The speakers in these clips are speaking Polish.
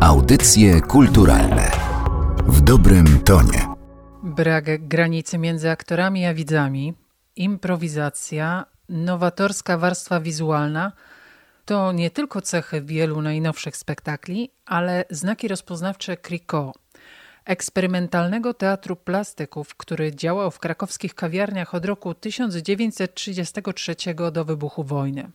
Audycje kulturalne. W dobrym tonie. Brak granicy między aktorami a widzami, improwizacja, nowatorska warstwa wizualna. To nie tylko cechy wielu najnowszych spektakli, ale znaki rozpoznawcze Cricot, eksperymentalnego teatru plastyków, który działał w krakowskich kawiarniach od roku 1933 do wybuchu wojny.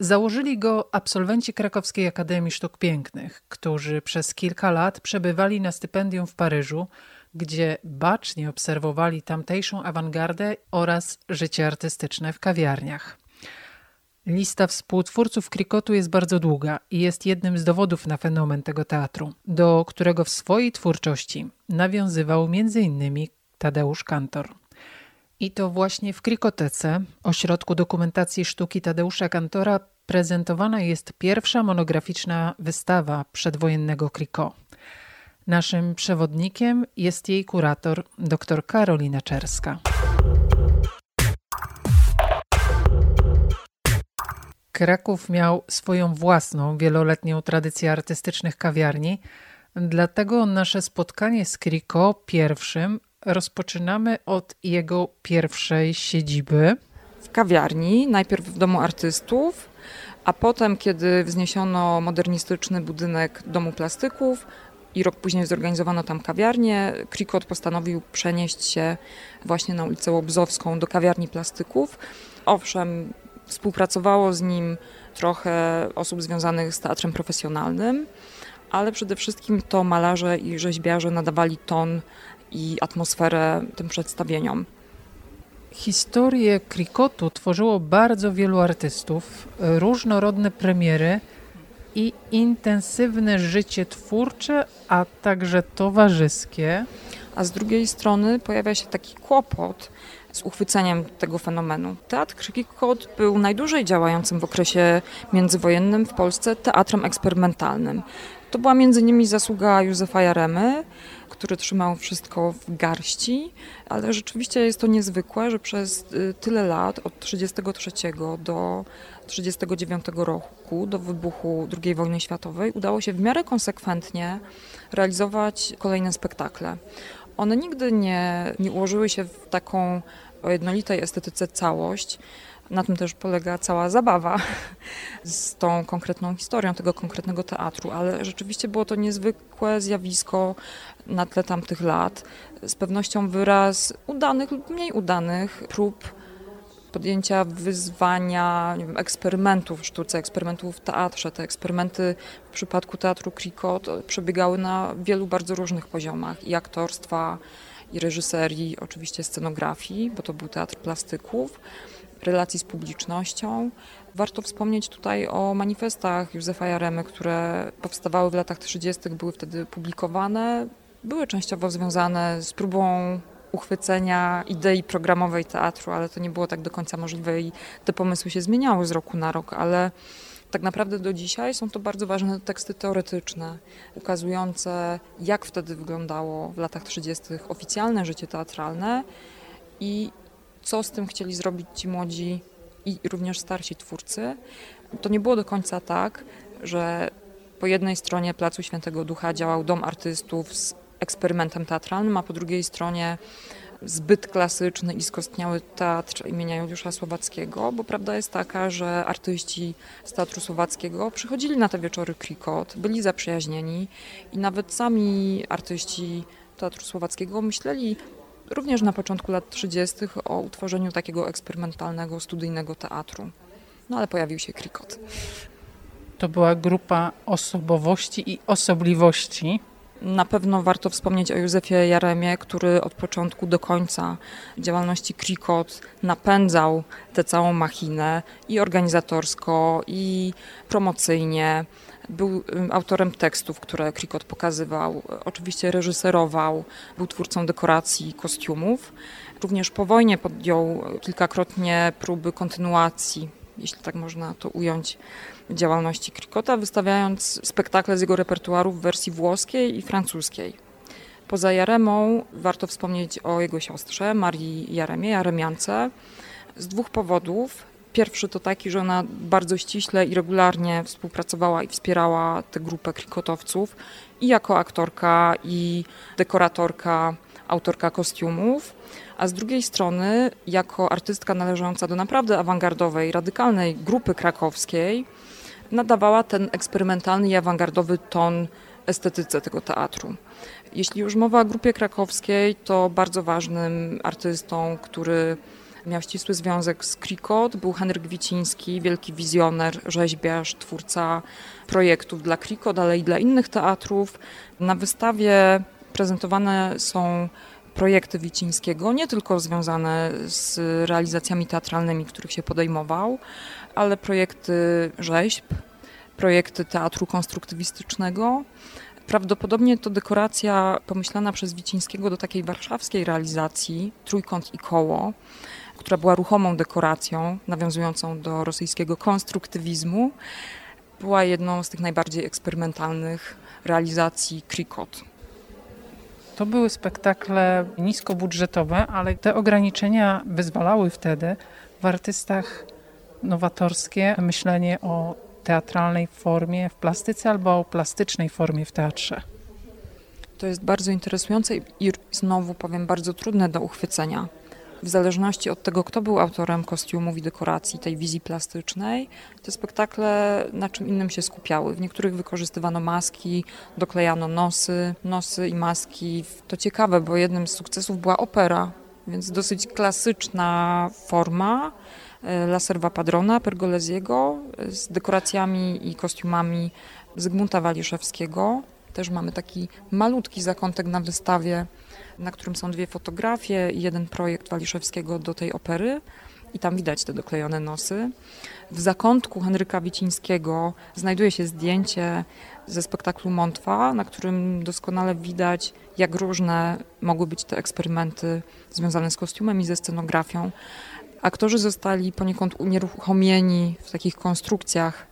Założyli go absolwenci Krakowskiej Akademii Sztuk Pięknych, którzy przez kilka lat przebywali na stypendium w Paryżu, gdzie bacznie obserwowali tamtejszą awangardę oraz życie artystyczne w kawiarniach. Lista współtwórców Krikotu jest bardzo długa i jest jednym z dowodów na fenomen tego teatru, do którego w swojej twórczości nawiązywał m.in. Tadeusz Kantor. I to właśnie w Krikotece, ośrodku dokumentacji sztuki Tadeusza Kantora, prezentowana jest pierwsza monograficzna wystawa przedwojennego Kriko. Naszym przewodnikiem jest jej kurator, dr Karolina Czerska. Kraków miał swoją własną, wieloletnią tradycję artystycznych kawiarni, dlatego nasze spotkanie z Kriko pierwszym rozpoczynamy od jego pierwszej siedziby. W kawiarni, najpierw w Domu Artystów, a potem, kiedy wzniesiono modernistyczny budynek Domu Plastyków i rok później zorganizowano tam kawiarnię, Krikot postanowił przenieść się właśnie na ulicę Łobzowską do kawiarni plastyków. Owszem, współpracowało z nim trochę osób związanych z teatrem profesjonalnym, ale przede wszystkim to malarze i rzeźbiarze nadawali ton i atmosferę tym przedstawieniom. Historię krikotu tworzyło bardzo wielu artystów, różnorodne premiery i intensywne życie twórcze, a także towarzyskie. A z drugiej strony pojawia się taki kłopot z uchwyceniem tego fenomenu. Teatr Krikot był najdłużej działającym w okresie międzywojennym w Polsce teatrem eksperymentalnym. To była między innymi zasługa Józefa Jaremy, który trzymał wszystko w garści, ale rzeczywiście jest to niezwykłe, że przez y, tyle lat, od 1933 do 1939 roku, do wybuchu II wojny światowej, udało się w miarę konsekwentnie realizować kolejne spektakle. One nigdy nie, nie ułożyły się w taką o jednolitej estetyce całość. Na tym też polega cała zabawa z tą konkretną historią tego konkretnego teatru, ale rzeczywiście było to niezwykłe zjawisko na tle tamtych lat. Z pewnością wyraz udanych lub mniej udanych prób podjęcia wyzwania, wiem, eksperymentów w sztuce, eksperymentów w teatrze. Te eksperymenty w przypadku teatru Krikot przebiegały na wielu bardzo różnych poziomach i aktorstwa, i reżyserii, oczywiście scenografii, bo to był teatr plastyków relacji z publicznością. Warto wspomnieć tutaj o manifestach Józefa Jaremy, które powstawały w latach 30., były wtedy publikowane. Były częściowo związane z próbą uchwycenia idei programowej teatru, ale to nie było tak do końca możliwe i te pomysły się zmieniały z roku na rok, ale tak naprawdę do dzisiaj są to bardzo ważne teksty teoretyczne, ukazujące jak wtedy wyglądało w latach 30. oficjalne życie teatralne i co z tym chcieli zrobić ci młodzi i również starsi twórcy. To nie było do końca tak, że po jednej stronie Placu Świętego Ducha działał Dom Artystów z eksperymentem teatralnym, a po drugiej stronie zbyt klasyczny i skostniały teatr imienia Juliusza Słowackiego, bo prawda jest taka, że artyści z Teatru Słowackiego przychodzili na te wieczory Krikot, byli zaprzyjaźnieni i nawet sami artyści Teatru Słowackiego myśleli również na początku lat 30. o utworzeniu takiego eksperymentalnego, studyjnego teatru. No ale pojawił się Krikot. To była grupa osobowości i osobliwości. Na pewno warto wspomnieć o Józefie Jaremie, który od początku do końca działalności Krikot napędzał tę całą machinę i organizatorsko, i promocyjnie. Był autorem tekstów, które Krikot pokazywał, oczywiście reżyserował, był twórcą dekoracji, kostiumów. Również po wojnie podjął kilkakrotnie próby kontynuacji, jeśli tak można to ująć, działalności Krikota, wystawiając spektakle z jego repertuaru w wersji włoskiej i francuskiej. Poza Jaremą warto wspomnieć o jego siostrze, Marii Jaremie, Jaremiance, z dwóch powodów. Pierwszy to taki, że ona bardzo ściśle i regularnie współpracowała i wspierała tę grupę krikotowców i jako aktorka, i dekoratorka, autorka kostiumów, a z drugiej strony jako artystka należąca do naprawdę awangardowej, radykalnej grupy krakowskiej, nadawała ten eksperymentalny i awangardowy ton estetyce tego teatru. Jeśli już mowa o grupie krakowskiej, to bardzo ważnym artystą, który miał ścisły związek z Krikot, był Henryk Wiciński, wielki wizjoner, rzeźbiarz, twórca projektów dla Krikot, ale i dla innych teatrów. Na wystawie prezentowane są projekty Wicińskiego, nie tylko związane z realizacjami teatralnymi, których się podejmował, ale projekty rzeźb, projekty teatru konstruktywistycznego. Prawdopodobnie to dekoracja pomyślana przez Wicińskiego do takiej warszawskiej realizacji, trójkąt i koło, która była ruchomą dekoracją nawiązującą do rosyjskiego konstruktywizmu, była jedną z tych najbardziej eksperymentalnych realizacji Krikot. To były spektakle niskobudżetowe, ale te ograniczenia wyzwalały wtedy w artystach nowatorskie myślenie o teatralnej formie w plastyce albo o plastycznej formie w teatrze. To jest bardzo interesujące i znowu powiem bardzo trudne do uchwycenia w zależności od tego, kto był autorem kostiumów i dekoracji, tej wizji plastycznej, te spektakle na czym innym się skupiały. W niektórych wykorzystywano maski, doklejano nosy, nosy i maski. To ciekawe, bo jednym z sukcesów była opera, więc dosyć klasyczna forma e, La Serva Padrona Pergolesiego z dekoracjami i kostiumami Zygmunta Waliszewskiego. Też mamy taki malutki zakątek na wystawie na którym są dwie fotografie i jeden projekt Waliszewskiego do tej opery. I tam widać te doklejone nosy. W zakątku Henryka Wicińskiego znajduje się zdjęcie ze spektaklu Montwa, na którym doskonale widać, jak różne mogły być te eksperymenty związane z kostiumem i ze scenografią. Aktorzy zostali poniekąd unieruchomieni w takich konstrukcjach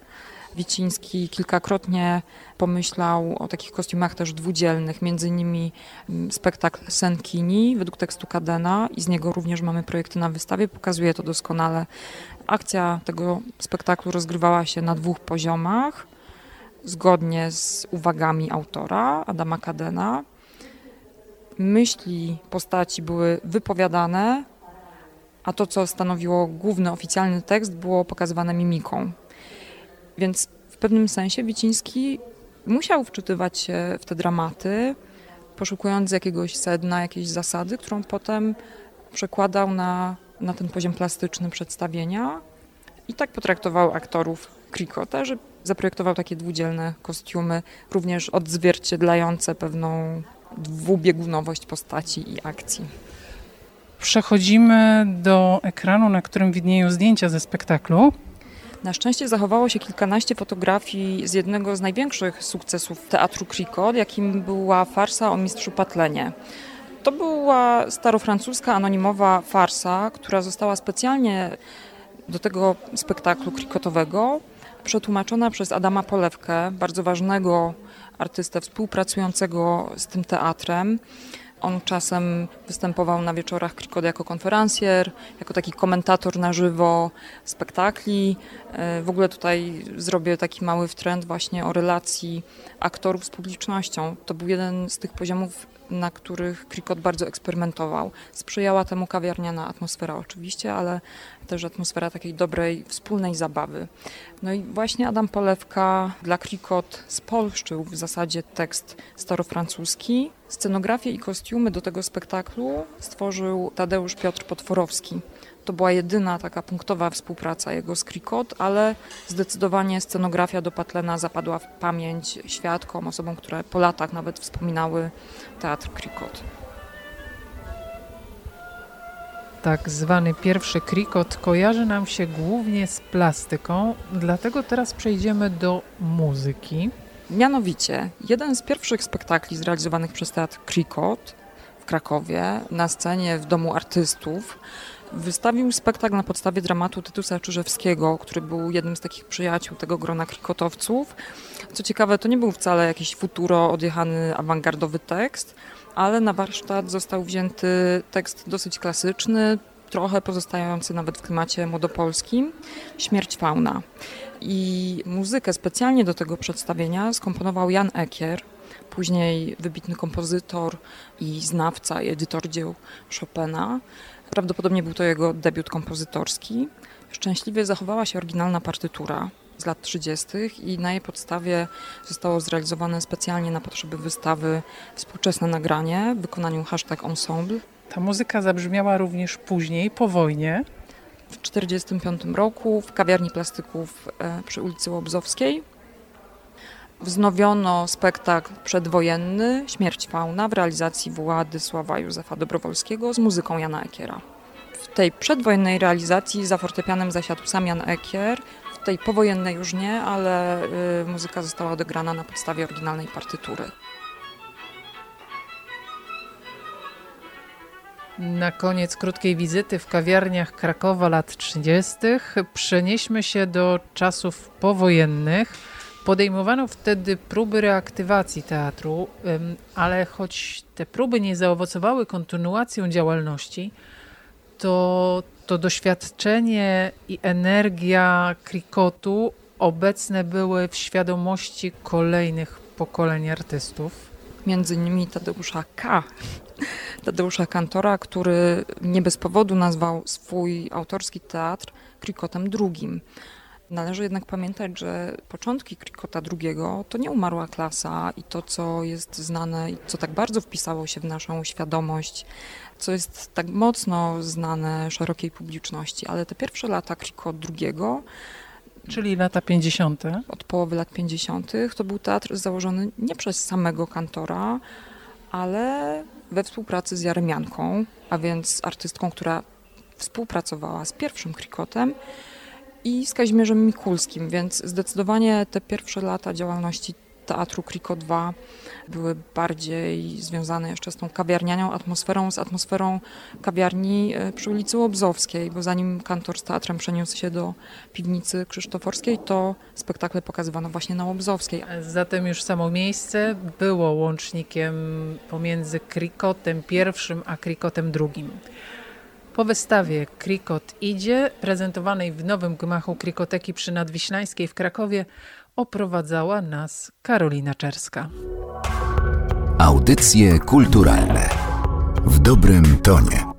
Wiciński kilkakrotnie pomyślał o takich kostiumach też dwudzielnych, między innymi mm, spektakl Senkini według tekstu Kadena i z niego również mamy projekty na wystawie, pokazuje to doskonale. Akcja tego spektaklu rozgrywała się na dwóch poziomach, zgodnie z uwagami autora, Adama Kadena. Myśli postaci były wypowiadane, a to, co stanowiło główny oficjalny tekst, było pokazywane mimiką. Więc w pewnym sensie Wiciński musiał wczytywać się w te dramaty, poszukując jakiegoś sedna, jakiejś zasady, którą potem przekładał na, na ten poziom plastyczny przedstawienia. I tak potraktował aktorów Krikota, że zaprojektował takie dwudzielne kostiumy, również odzwierciedlające pewną dwubiegunowość postaci i akcji. Przechodzimy do ekranu, na którym widnieją zdjęcia ze spektaklu. Na szczęście zachowało się kilkanaście fotografii z jednego z największych sukcesów teatru Krikot, jakim była farsa o mistrzu Patlenie. To była starofrancuska anonimowa farsa, która została specjalnie do tego spektaklu krikotowego przetłumaczona przez Adama Polewkę, bardzo ważnego artystę współpracującego z tym teatrem. On czasem występował na wieczorach Krikod jako konferencjer, jako taki komentator na żywo spektakli. E, w ogóle tutaj zrobię taki mały wtrend właśnie o relacji aktorów z publicznością. To był jeden z tych poziomów na których Krikot bardzo eksperymentował. Sprzyjała temu kawiarniana atmosfera oczywiście, ale też atmosfera takiej dobrej, wspólnej zabawy. No i właśnie Adam Polewka dla Krikot spolszczył w zasadzie tekst starofrancuski. Scenografię i kostiumy do tego spektaklu stworzył Tadeusz Piotr Potworowski. To była jedyna taka punktowa współpraca jego z Krikot, ale zdecydowanie scenografia do Patlena zapadła w pamięć świadkom, osobom, które po latach nawet wspominały teatr Krikot. Tak zwany pierwszy krikot kojarzy nam się głównie z plastyką, dlatego teraz przejdziemy do muzyki. Mianowicie, jeden z pierwszych spektakli zrealizowanych przez teatr Krikot w Krakowie na scenie w Domu Artystów Wystawił spektakl na podstawie dramatu Tytusa Czyżewskiego, który był jednym z takich przyjaciół tego grona krikotowców. Co ciekawe, to nie był wcale jakiś futuro odjechany awangardowy tekst, ale na warsztat został wzięty tekst dosyć klasyczny, trochę pozostający nawet w klimacie młodopolskim, Śmierć Fauna. I muzykę specjalnie do tego przedstawienia skomponował Jan Ekier, później wybitny kompozytor i znawca i edytor dzieł Chopina. Prawdopodobnie był to jego debiut kompozytorski. Szczęśliwie zachowała się oryginalna partytura z lat 30. i na jej podstawie zostało zrealizowane specjalnie na potrzeby wystawy współczesne nagranie w wykonaniu hashtag ensemble. Ta muzyka zabrzmiała również później, po wojnie. W 1945 roku w kawiarni plastyków e, przy ulicy Łobzowskiej wznowiono spektakl przedwojenny Śmierć Fauna w realizacji Władysława Józefa Dobrowolskiego z muzyką Jana Ekiera. W tej przedwojennej realizacji za fortepianem zasiadł sam Jan Ekier, w tej powojennej już nie, ale y, muzyka została odegrana na podstawie oryginalnej partytury. Na koniec krótkiej wizyty w kawiarniach Krakowa lat 30. przenieśmy się do czasów powojennych. Podejmowano wtedy próby reaktywacji teatru, ale choć te próby nie zaowocowały kontynuacją działalności, to to doświadczenie i energia krikotu obecne były w świadomości kolejnych pokoleń artystów. Między innymi Tadeusza K., Tadeusza Kantora, który nie bez powodu nazwał swój autorski teatr krikotem drugim. Należy jednak pamiętać, że początki Krikota II to nie umarła klasa i to, co jest znane i co tak bardzo wpisało się w naszą świadomość, co jest tak mocno znane szerokiej publiczności, ale te pierwsze lata Krikot II Czyli lata 50. Od połowy lat 50. to był teatr założony nie przez samego kantora, ale we współpracy z Jaremianką, a więc artystką, która współpracowała z pierwszym Krikotem i z Kazimierzem Mikulskim, więc zdecydowanie te pierwsze lata działalności Teatru Kriko 2 były bardziej związane jeszcze z tą kawiarnianią atmosferą, z atmosferą kawiarni e, przy ulicy Łobzowskiej, bo zanim kantor z teatrem przeniósł się do piwnicy krzysztoforskiej, to spektakle pokazywano właśnie na Łobzowskiej. Zatem już samo miejsce było łącznikiem pomiędzy Krikotem pierwszym a Krikotem drugim. Po wystawie Krikot idzie, prezentowanej w nowym gmachu Krikoteki przy Nadwiślańskiej w Krakowie, oprowadzała nas Karolina Czerska. Audycje kulturalne w dobrym tonie.